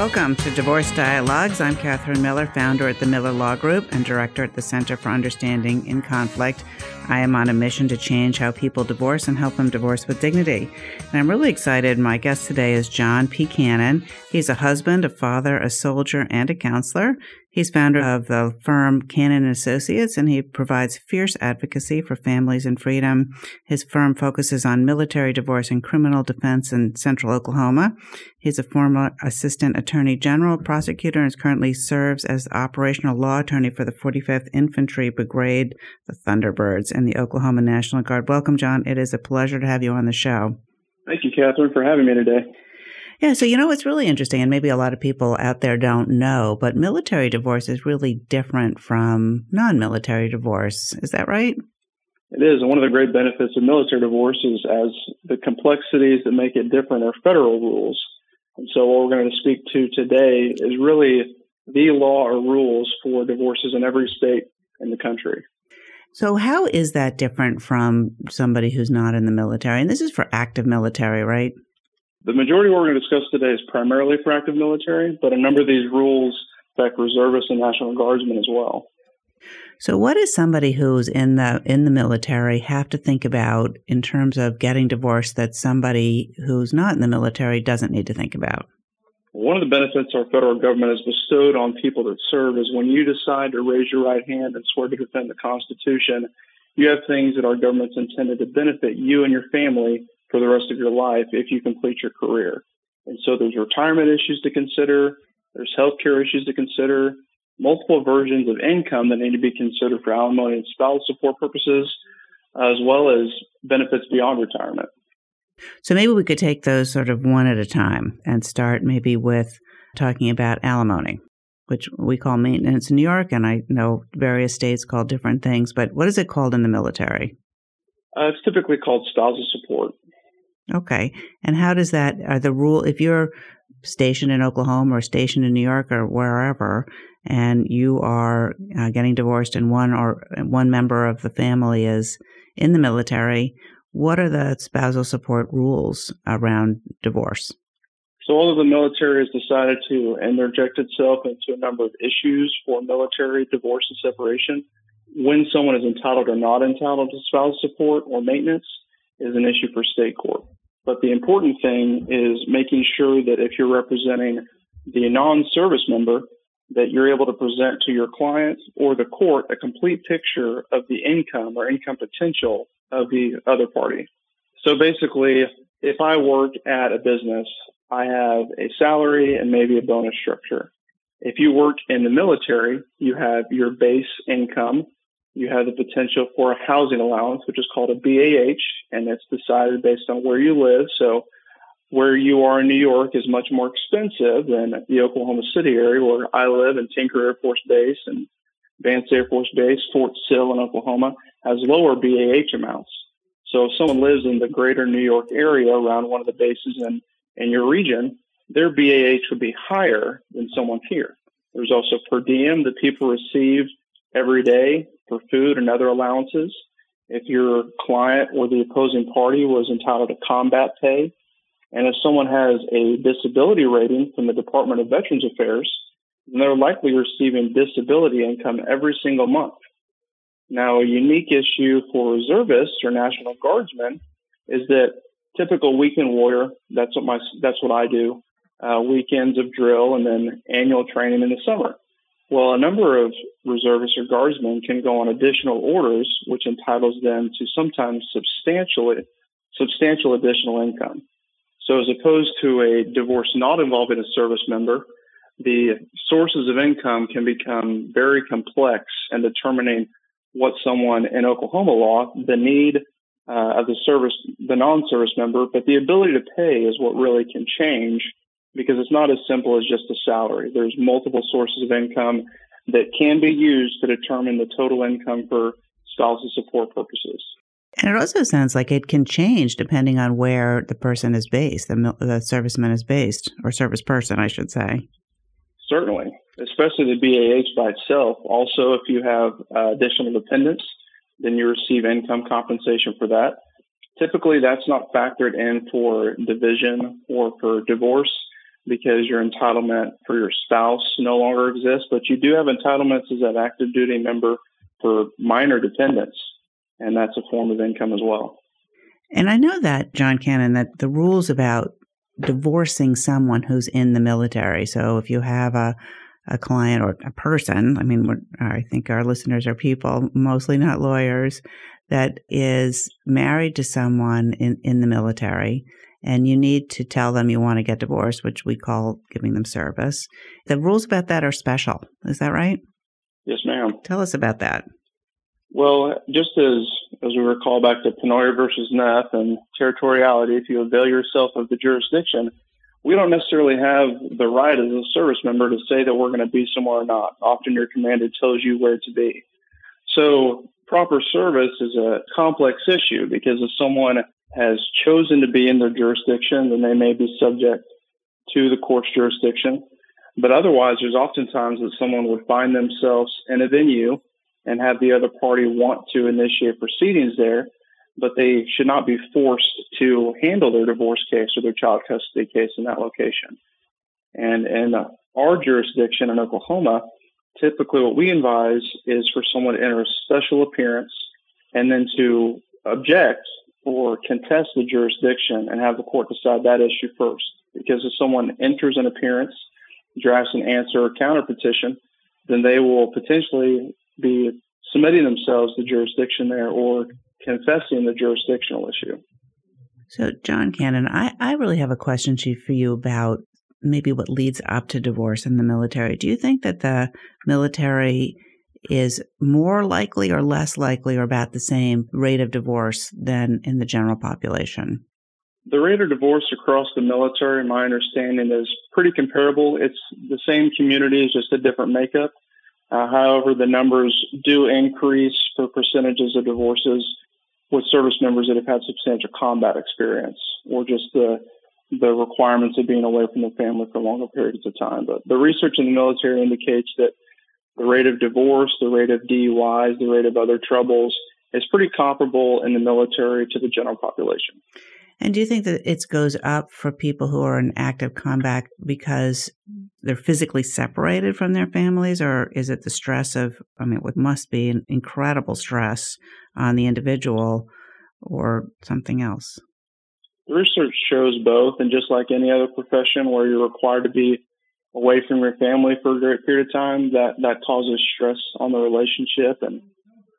Welcome to Divorce Dialogues. I'm Catherine Miller, founder at the Miller Law Group and director at the Center for Understanding in Conflict. I am on a mission to change how people divorce and help them divorce with dignity. And I'm really excited. My guest today is John P. Cannon. He's a husband, a father, a soldier, and a counselor. He's founder of the firm Cannon Associates, and he provides fierce advocacy for families and freedom. His firm focuses on military divorce and criminal defense in central Oklahoma. He's a former assistant attorney general, prosecutor, and currently serves as operational law attorney for the 45th Infantry Brigade, the Thunderbirds, and the Oklahoma National Guard. Welcome, John. It is a pleasure to have you on the show. Thank you, Catherine, for having me today. Yeah, so you know what's really interesting, and maybe a lot of people out there don't know, but military divorce is really different from non military divorce. Is that right? It is. And one of the great benefits of military divorce is as the complexities that make it different are federal rules. And so what we're going to speak to today is really the law or rules for divorces in every state in the country. So, how is that different from somebody who's not in the military? And this is for active military, right? The majority we're going to discuss today is primarily for active military, but a number of these rules affect reservists and National Guardsmen as well. So, what does somebody who's in the in the military have to think about in terms of getting divorced that somebody who's not in the military doesn't need to think about? One of the benefits our federal government has bestowed on people that serve is when you decide to raise your right hand and swear to defend the Constitution, you have things that our government's intended to benefit you and your family for the rest of your life if you complete your career. And so there's retirement issues to consider, there's healthcare issues to consider, multiple versions of income that need to be considered for alimony and spousal support purposes, as well as benefits beyond retirement. So maybe we could take those sort of one at a time and start maybe with talking about alimony, which we call maintenance in New York, and I know various states call different things, but what is it called in the military? Uh, it's typically called spousal support. Okay. And how does that, are the rule, if you're stationed in Oklahoma or stationed in New York or wherever, and you are uh, getting divorced and one or one member of the family is in the military, what are the spousal support rules around divorce? So, of the military has decided to interject itself into a number of issues for military divorce and separation. When someone is entitled or not entitled to spousal support or maintenance is an issue for state court. But the important thing is making sure that if you're representing the non-service member, that you're able to present to your clients or the court a complete picture of the income or income potential of the other party. So basically, if I work at a business, I have a salary and maybe a bonus structure. If you work in the military, you have your base income you have the potential for a housing allowance, which is called a BAH, and it's decided based on where you live. So where you are in New York is much more expensive than the Oklahoma City area where I live and Tinker Air Force Base and Vance Air Force Base, Fort Sill in Oklahoma has lower BAH amounts. So if someone lives in the greater New York area around one of the bases in, in your region, their BAH would be higher than someone here. There's also per diem that people receive every day for food and other allowances. If your client or the opposing party was entitled to combat pay, and if someone has a disability rating from the Department of Veterans Affairs, they're likely receiving disability income every single month. Now, a unique issue for reservists or National Guardsmen is that typical weekend warrior, that's what my, that's what I do, uh, weekends of drill and then annual training in the summer. Well, a number of reservists or guardsmen can go on additional orders, which entitles them to sometimes substantial, substantial additional income. So as opposed to a divorce not involving a service member, the sources of income can become very complex in determining what someone in Oklahoma law, the need uh, of the service, the non-service member, but the ability to pay is what really can change because it's not as simple as just a salary. There's multiple sources of income that can be used to determine the total income for spousal support purposes. And it also sounds like it can change depending on where the person is based, the, the serviceman is based, or service person, I should say. Certainly, especially the BAH by itself. Also, if you have uh, additional dependents, then you receive income compensation for that. Typically, that's not factored in for division or for divorce because your entitlement for your spouse no longer exists, but you do have entitlements as an active duty member for minor dependents, and that's a form of income as well. And I know that, John Cannon, that the rules about divorcing someone who's in the military. So if you have a a client or a person, I mean, I think our listeners are people, mostly not lawyers, that is married to someone in, in the military and you need to tell them you want to get divorced, which we call giving them service. The rules about that are special. Is that right? Yes, ma'am. Tell us about that. Well, just as as we recall back to Pennoyer versus Neff and territoriality, if you avail yourself of the jurisdiction, we don't necessarily have the right as a service member to say that we're going to be somewhere or not. Often your commander tells you where to be. So proper service is a complex issue because if someone has chosen to be in their jurisdiction, then they may be subject to the court's jurisdiction. But otherwise, there's oftentimes that someone would find themselves in a venue and have the other party want to initiate proceedings there, but they should not be forced to handle their divorce case or their child custody case in that location. And in our jurisdiction in Oklahoma, typically what we advise is for someone to enter a special appearance and then to object or contest the jurisdiction and have the court decide that issue first. Because if someone enters an appearance, drafts an answer or counter petition, then they will potentially be submitting themselves to jurisdiction there or confessing the jurisdictional issue. So, John Cannon, I, I really have a question, Chief, for you about maybe what leads up to divorce in the military. Do you think that the military is more likely or less likely or about the same rate of divorce than in the general population? The rate of divorce across the military, my understanding, is pretty comparable. It's the same community, it's just a different makeup. Uh, however, the numbers do increase for percentages of divorces with service members that have had substantial combat experience or just the the requirements of being away from the family for longer periods of time. But the research in the military indicates that the rate of divorce, the rate of DUIs, the rate of other troubles is pretty comparable in the military to the general population. And do you think that it goes up for people who are in active combat because they're physically separated from their families, or is it the stress of, I mean, what must be an incredible stress on the individual or something else? Research shows both, and just like any other profession where you're required to be away from your family for a great period of time, that, that causes stress on the relationship. And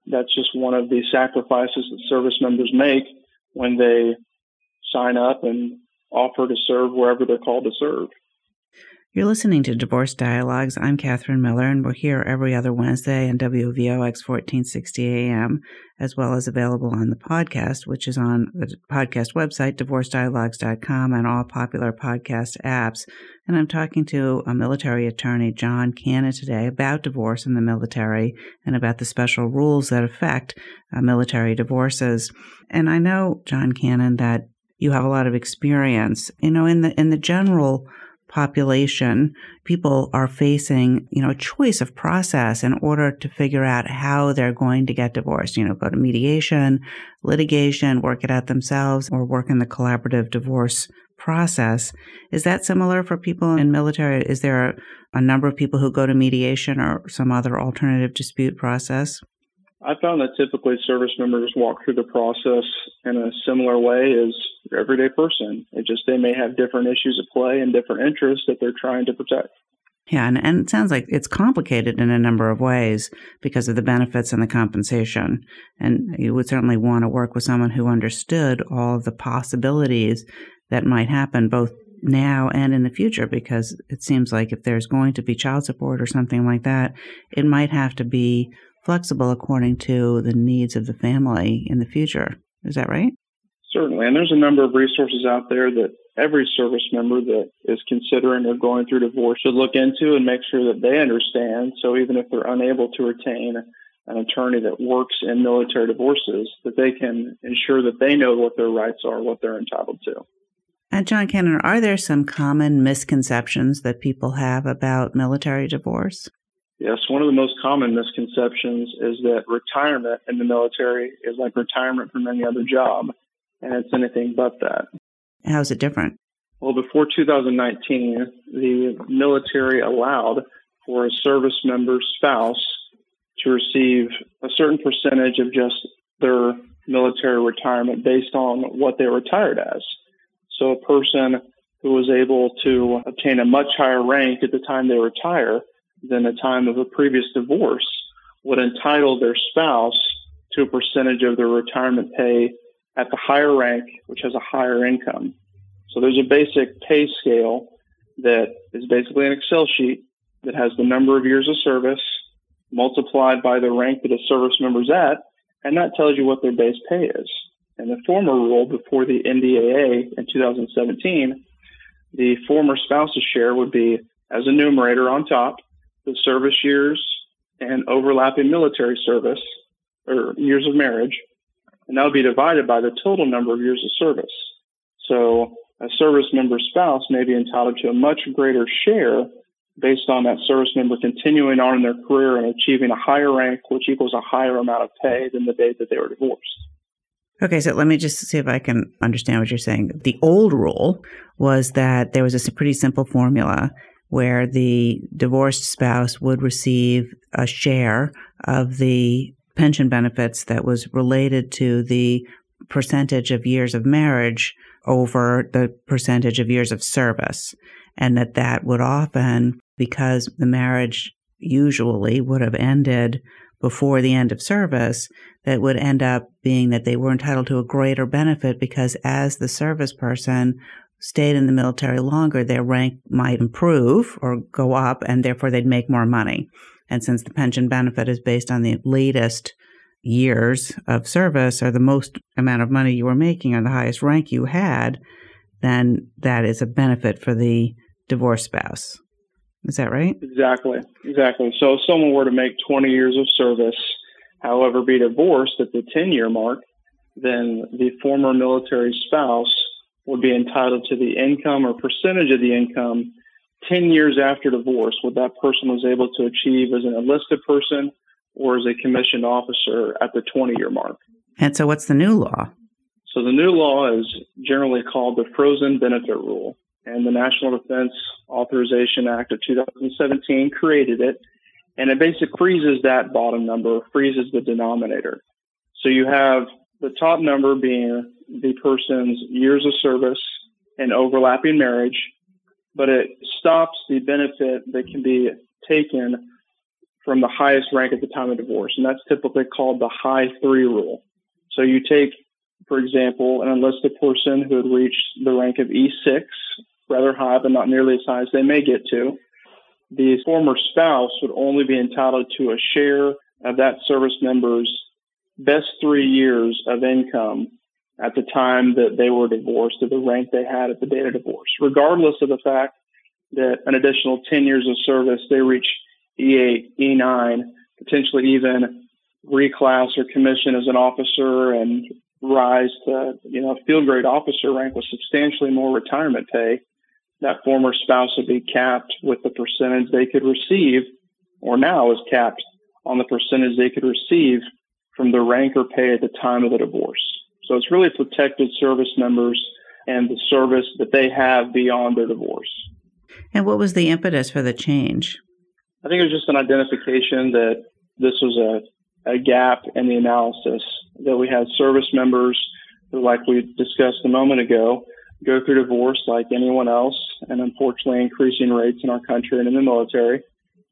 that's just one of the sacrifices that service members make when they sign up and offer to serve wherever they're called to serve. You're listening to Divorce Dialogues. I'm Catherine Miller, and we're here every other Wednesday on WVOX 1460 AM, as well as available on the podcast, which is on the podcast website, divorcedialogues.com, and all popular podcast apps. And I'm talking to a military attorney, John Cannon, today about divorce in the military and about the special rules that affect uh, military divorces. And I know, John Cannon, that you have a lot of experience, you know, in the in the general population, people are facing, you know, a choice of process in order to figure out how they're going to get divorced, you know, go to mediation, litigation, work it out themselves, or work in the collaborative divorce process. Is that similar for people in military? Is there a, a number of people who go to mediation or some other alternative dispute process? I found that typically service members walk through the process in a similar way as everyday person. It just they may have different issues at play and different interests that they're trying to protect. Yeah, and, and it sounds like it's complicated in a number of ways because of the benefits and the compensation. And you would certainly want to work with someone who understood all the possibilities that might happen both now and in the future because it seems like if there's going to be child support or something like that, it might have to be flexible according to the needs of the family in the future. Is that right? Certainly. And there's a number of resources out there that every service member that is considering or going through divorce should look into and make sure that they understand. So even if they're unable to retain an attorney that works in military divorces, that they can ensure that they know what their rights are, what they're entitled to. And John Cannon, are there some common misconceptions that people have about military divorce? Yes, one of the most common misconceptions is that retirement in the military is like retirement from any other job, and it's anything but that. How's it different? Well, before 2019, the military allowed for a service member's spouse to receive a certain percentage of just their military retirement based on what they retired as. So a person who was able to obtain a much higher rank at the time they retire than the time of a previous divorce would entitle their spouse to a percentage of their retirement pay at the higher rank, which has a higher income. So there's a basic pay scale that is basically an Excel sheet that has the number of years of service multiplied by the rank that a service member's at, and that tells you what their base pay is. In the former rule before the NDAA in 2017, the former spouse's share would be as a numerator on top, the service years and overlapping military service or years of marriage, and that would be divided by the total number of years of service. So a service member spouse may be entitled to a much greater share based on that service member continuing on in their career and achieving a higher rank, which equals a higher amount of pay than the day that they were divorced. Okay, so let me just see if I can understand what you're saying. The old rule was that there was a pretty simple formula where the divorced spouse would receive a share of the pension benefits that was related to the percentage of years of marriage over the percentage of years of service. And that that would often, because the marriage usually would have ended before the end of service, that would end up being that they were entitled to a greater benefit because as the service person stayed in the military longer, their rank might improve or go up, and therefore they'd make more money. And since the pension benefit is based on the latest years of service or the most amount of money you were making or the highest rank you had, then that is a benefit for the divorced spouse. Is that right? Exactly. Exactly. So if someone were to make 20 years of service, however, be divorced at the 10 year mark, then the former military spouse would be entitled to the income or percentage of the income 10 years after divorce, what that person was able to achieve as an enlisted person or as a commissioned officer at the 20 year mark. And so, what's the new law? So, the new law is generally called the frozen benefit rule, and the National Defense Authorization Act of 2017 created it, and it basically freezes that bottom number, freezes the denominator. So, you have the top number being the person's years of service and overlapping marriage, but it stops the benefit that can be taken from the highest rank at the time of divorce. And that's typically called the high three rule. So you take, for example, an enlisted person who had reached the rank of E6, rather high, but not nearly as high as they may get to. The former spouse would only be entitled to a share of that service member's best three years of income at the time that they were divorced to the rank they had at the date of divorce, regardless of the fact that an additional 10 years of service, they reach E8, E9, potentially even reclass or commission as an officer and rise to, you know, field grade officer rank with substantially more retirement pay. That former spouse would be capped with the percentage they could receive, or now is capped on the percentage they could receive from the rank or pay at the time of the divorce. So it's really protected service members and the service that they have beyond their divorce. And what was the impetus for the change? I think it was just an identification that this was a, a gap in the analysis, that we had service members who, like we discussed a moment ago, go through divorce like anyone else, and unfortunately increasing rates in our country and in the military.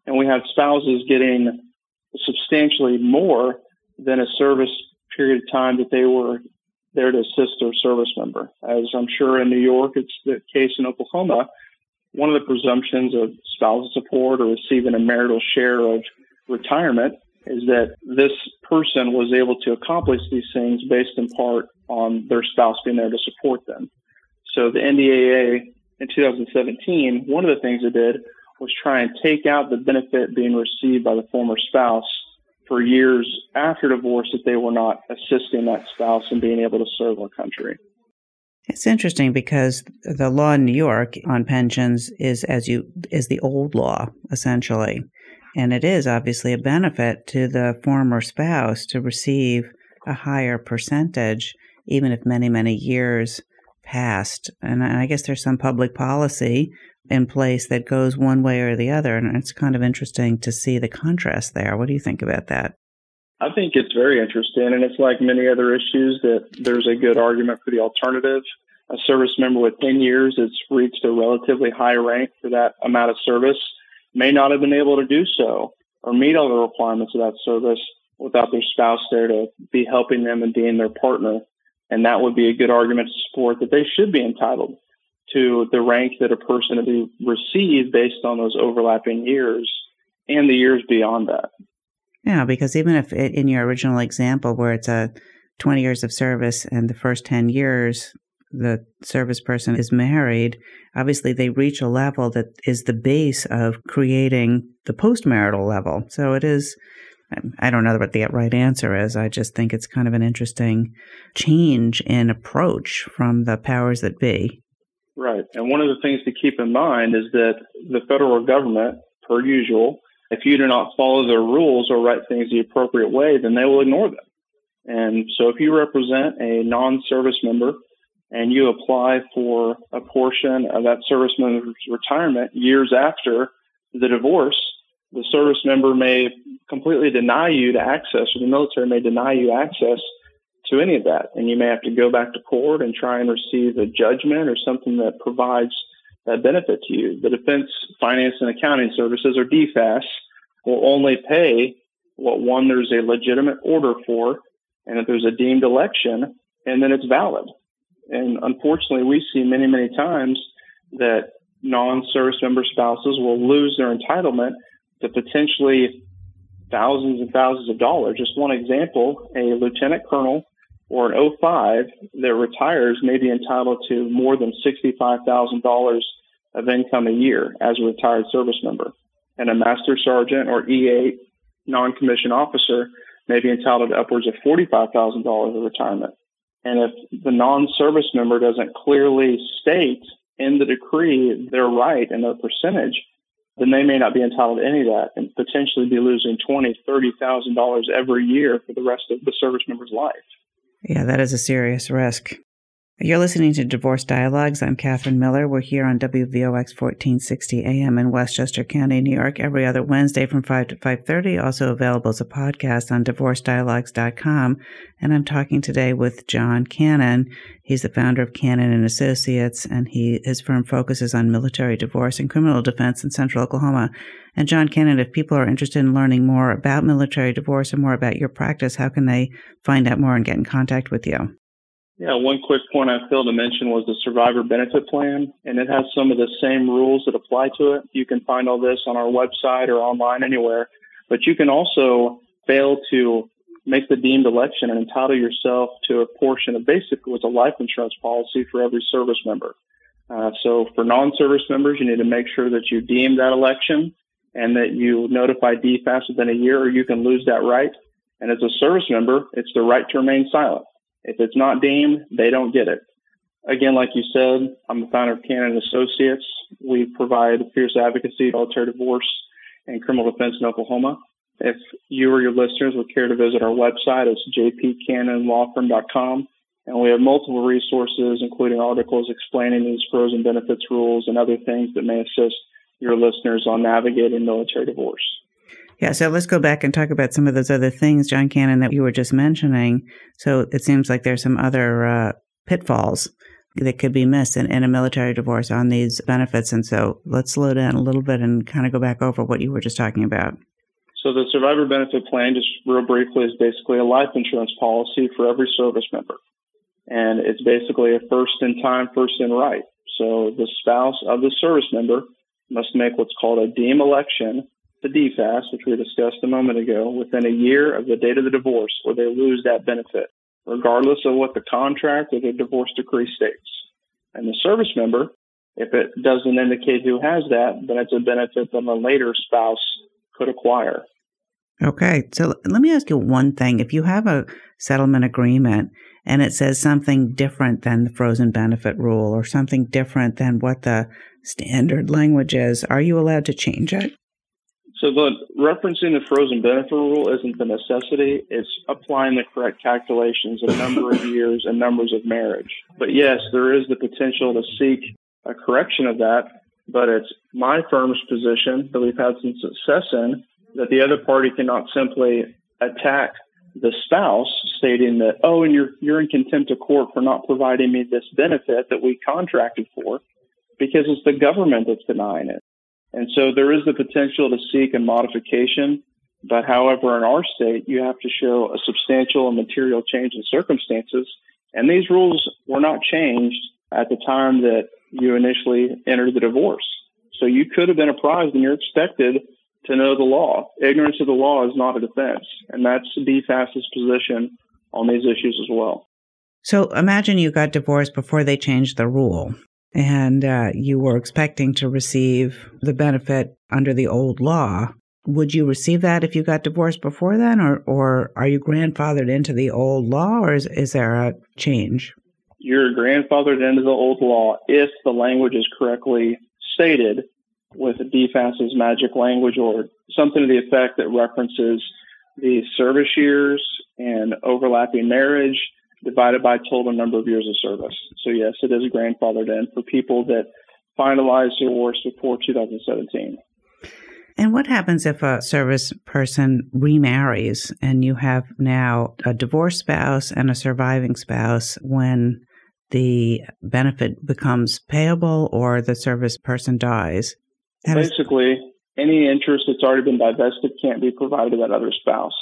And we have spouses getting substantially more than a service period of time that they were there to assist their service member. As I'm sure in New York, it's the case in Oklahoma. One of the presumptions of spousal support or receiving a marital share of retirement is that this person was able to accomplish these things based in part on their spouse being there to support them. So the NDAA in 2017, one of the things it did was try and take out the benefit being received by the former spouse for years after divorce if they were not assisting that spouse in being able to serve our country. It's interesting because the law in New York on pensions is as you is the old law essentially. And it is obviously a benefit to the former spouse to receive a higher percentage, even if many, many years passed. And I guess there's some public policy in place that goes one way or the other. And it's kind of interesting to see the contrast there. What do you think about that? I think it's very interesting. And it's like many other issues that there's a good argument for the alternative. A service member with 10 years that's reached a relatively high rank for that amount of service may not have been able to do so or meet all the requirements of that service without their spouse there to be helping them and being their partner. And that would be a good argument to support that they should be entitled to the rank that a person would receive based on those overlapping years and the years beyond that. Yeah, because even if it, in your original example where it's a 20 years of service and the first 10 years the service person is married, obviously they reach a level that is the base of creating the postmarital level. So it is, um, I don't know what the right answer is. I just think it's kind of an interesting change in approach from the powers that be. Right. And one of the things to keep in mind is that the federal government, per usual, if you do not follow their rules or write things the appropriate way, then they will ignore them. And so if you represent a non service member and you apply for a portion of that service member's retirement years after the divorce, the service member may completely deny you to access, or the military may deny you access to any of that. And you may have to go back to court and try and receive a judgment or something that provides that benefit to you. The Defense Finance and Accounting Services, or DFAS, will only pay what one there's a legitimate order for, and if there's a deemed election, and then it's valid. And unfortunately, we see many, many times that non-service member spouses will lose their entitlement to potentially thousands and thousands of dollars. Just one example, a lieutenant colonel or an O5 that retires may be entitled to more than $65,000 of income a year as a retired service member. And a master sergeant or E8 non-commissioned officer may be entitled to upwards of $45,000 of retirement. And if the non-service member doesn't clearly state in the decree their right and their percentage, then they may not be entitled to any of that and potentially be losing twenty, thirty thousand dollars every year for the rest of the service member's life. Yeah, that is a serious risk. You're listening to Divorce Dialogues. I'm Catherine Miller. We're here on WVOX 1460 AM in Westchester County, New York, every other Wednesday from 5 to 5.30, also available as a podcast on divorcedialogues.com. And I'm talking today with John Cannon. He's the founder of Cannon and Associates, and he his firm focuses on military divorce and criminal defense in central Oklahoma. And John Cannon, if people are interested in learning more about military divorce and more about your practice, how can they find out more and get in contact with you? Yeah, one quick point I failed to mention was the survivor benefit plan, and it has some of the same rules that apply to it. You can find all this on our website or online anywhere, but you can also fail to make the deemed election and entitle yourself to a portion of basically what's a life insurance policy for every service member. Uh, so for non-service members, you need to make sure that you deem that election and that you notify DFAS within a year or you can lose that right. And as a service member, it's the right to remain silent. If it's not deemed, they don't get it. Again, like you said, I'm the founder of Cannon Associates. We provide fierce advocacy, military divorce, and criminal defense in Oklahoma. If you or your listeners would care to visit our website, it's jpcannonlawfirm.com. And we have multiple resources, including articles explaining these frozen benefits rules and other things that may assist your listeners on navigating military divorce. Yeah, so let's go back and talk about some of those other things, John Cannon, that you were just mentioning. So it seems like there's some other uh, pitfalls that could be missed in, in a military divorce on these benefits. And so let's slow down a little bit and kind of go back over what you were just talking about. So the survivor benefit plan, just real briefly, is basically a life insurance policy for every service member. And it's basically a first in time, first in right. So the spouse of the service member must make what's called a deem election the DFAS, which we discussed a moment ago, within a year of the date of the divorce, or they lose that benefit, regardless of what the contract or the divorce decree states. And the service member, if it doesn't indicate who has that, then it's a benefit that a later spouse could acquire. Okay, so let me ask you one thing. If you have a settlement agreement and it says something different than the frozen benefit rule or something different than what the standard language is, are you allowed to change it? So the referencing the frozen benefit rule isn't the necessity. It's applying the correct calculations of number of years and numbers of marriage. But yes, there is the potential to seek a correction of that. But it's my firm's position that we've had some success in that the other party cannot simply attack the spouse stating that, oh, and you're, you're in contempt of court for not providing me this benefit that we contracted for because it's the government that's denying it. And so there is the potential to seek a modification. But however, in our state, you have to show a substantial and material change in circumstances. And these rules were not changed at the time that you initially entered the divorce. So you could have been apprised and you're expected to know the law. Ignorance of the law is not a defense. And that's DFAS's position on these issues as well. So imagine you got divorced before they changed the rule and uh, you were expecting to receive the benefit under the old law. Would you receive that if you got divorced before then, or, or are you grandfathered into the old law, or is, is there a change? You're grandfathered into the old law if the language is correctly stated with DFAS's magic language or something to the effect that references the service years and overlapping marriage divided by total number of years of service. So yes, it is grandfathered in for people that finalized their divorce before 2017. And what happens if a service person remarries and you have now a divorced spouse and a surviving spouse when the benefit becomes payable or the service person dies? Basically, any interest that's already been divested can't be provided to that other spouse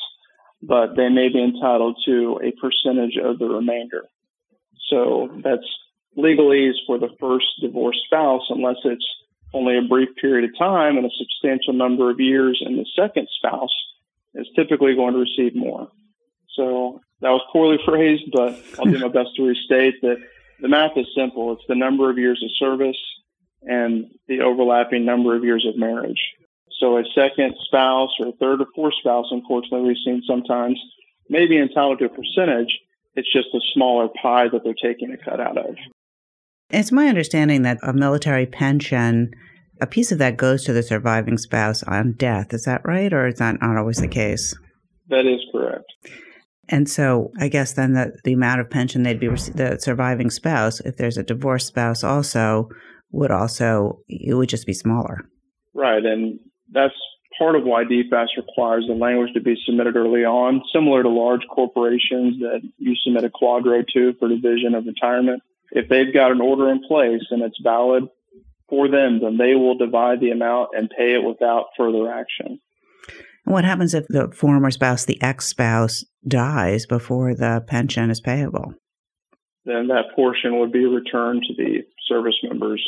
but they may be entitled to a percentage of the remainder. So that's legalese for the first divorced spouse, unless it's only a brief period of time and a substantial number of years, and the second spouse is typically going to receive more. So that was poorly phrased, but I'll do my best to restate that the math is simple. It's the number of years of service and the overlapping number of years of marriage. So a second spouse or a third or fourth spouse, unfortunately, we've seen sometimes may be entitled to a percentage. It's just a smaller pie that they're taking a cut out of. It's my understanding that a military pension, a piece of that goes to the surviving spouse on death. Is that right? Or is that not always the case? That is correct. And so I guess then the, the amount of pension they'd be, the surviving spouse, if there's a divorced spouse also, would also, it would just be smaller. Right. And that's part of why DFAS requires the language to be submitted early on, similar to large corporations that you submit a QDRO to for division of retirement. If they've got an order in place and it's valid for them, then they will divide the amount and pay it without further action. And what happens if the former spouse, the ex spouse, dies before the pension is payable? Then that portion would be returned to the service member's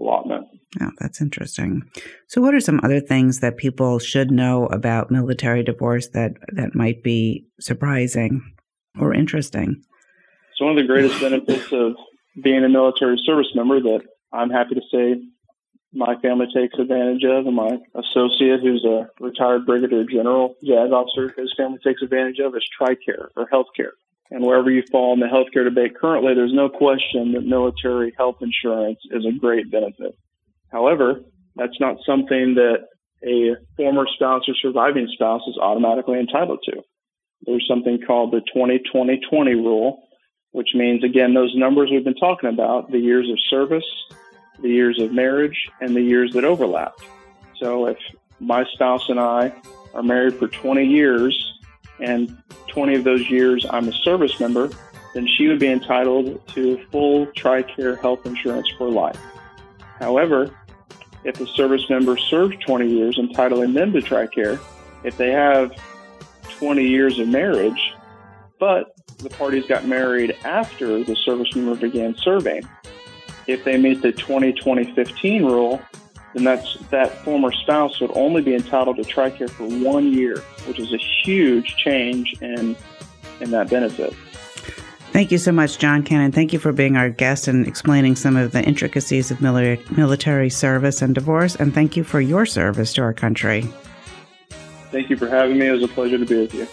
allotment. Oh, that's interesting. So, what are some other things that people should know about military divorce that, that might be surprising or interesting? So, one of the greatest benefits of being a military service member that I'm happy to say my family takes advantage of, and my associate, who's a retired brigadier general, JAG officer, his family takes advantage of, is TRICARE or healthcare. And wherever you fall in the healthcare debate currently, there's no question that military health insurance is a great benefit. However, that's not something that a former spouse or surviving spouse is automatically entitled to. There's something called the 20-20-20 rule, which means, again, those numbers we've been talking about, the years of service, the years of marriage, and the years that overlap. So if my spouse and I are married for 20 years and 20 of those years I'm a service member, then she would be entitled to full TRICARE health insurance for life. However, if a service member served 20 years, entitling them to TRICARE, if they have 20 years of marriage, but the parties got married after the service member began serving, if they meet the 20-20-15 rule, then that's that former spouse would only be entitled to TRICARE for one year, which is a huge change in in that benefit. Thank you so much, John Cannon. Thank you for being our guest and explaining some of the intricacies of military service and divorce. And thank you for your service to our country. Thank you for having me. It was a pleasure to be with you.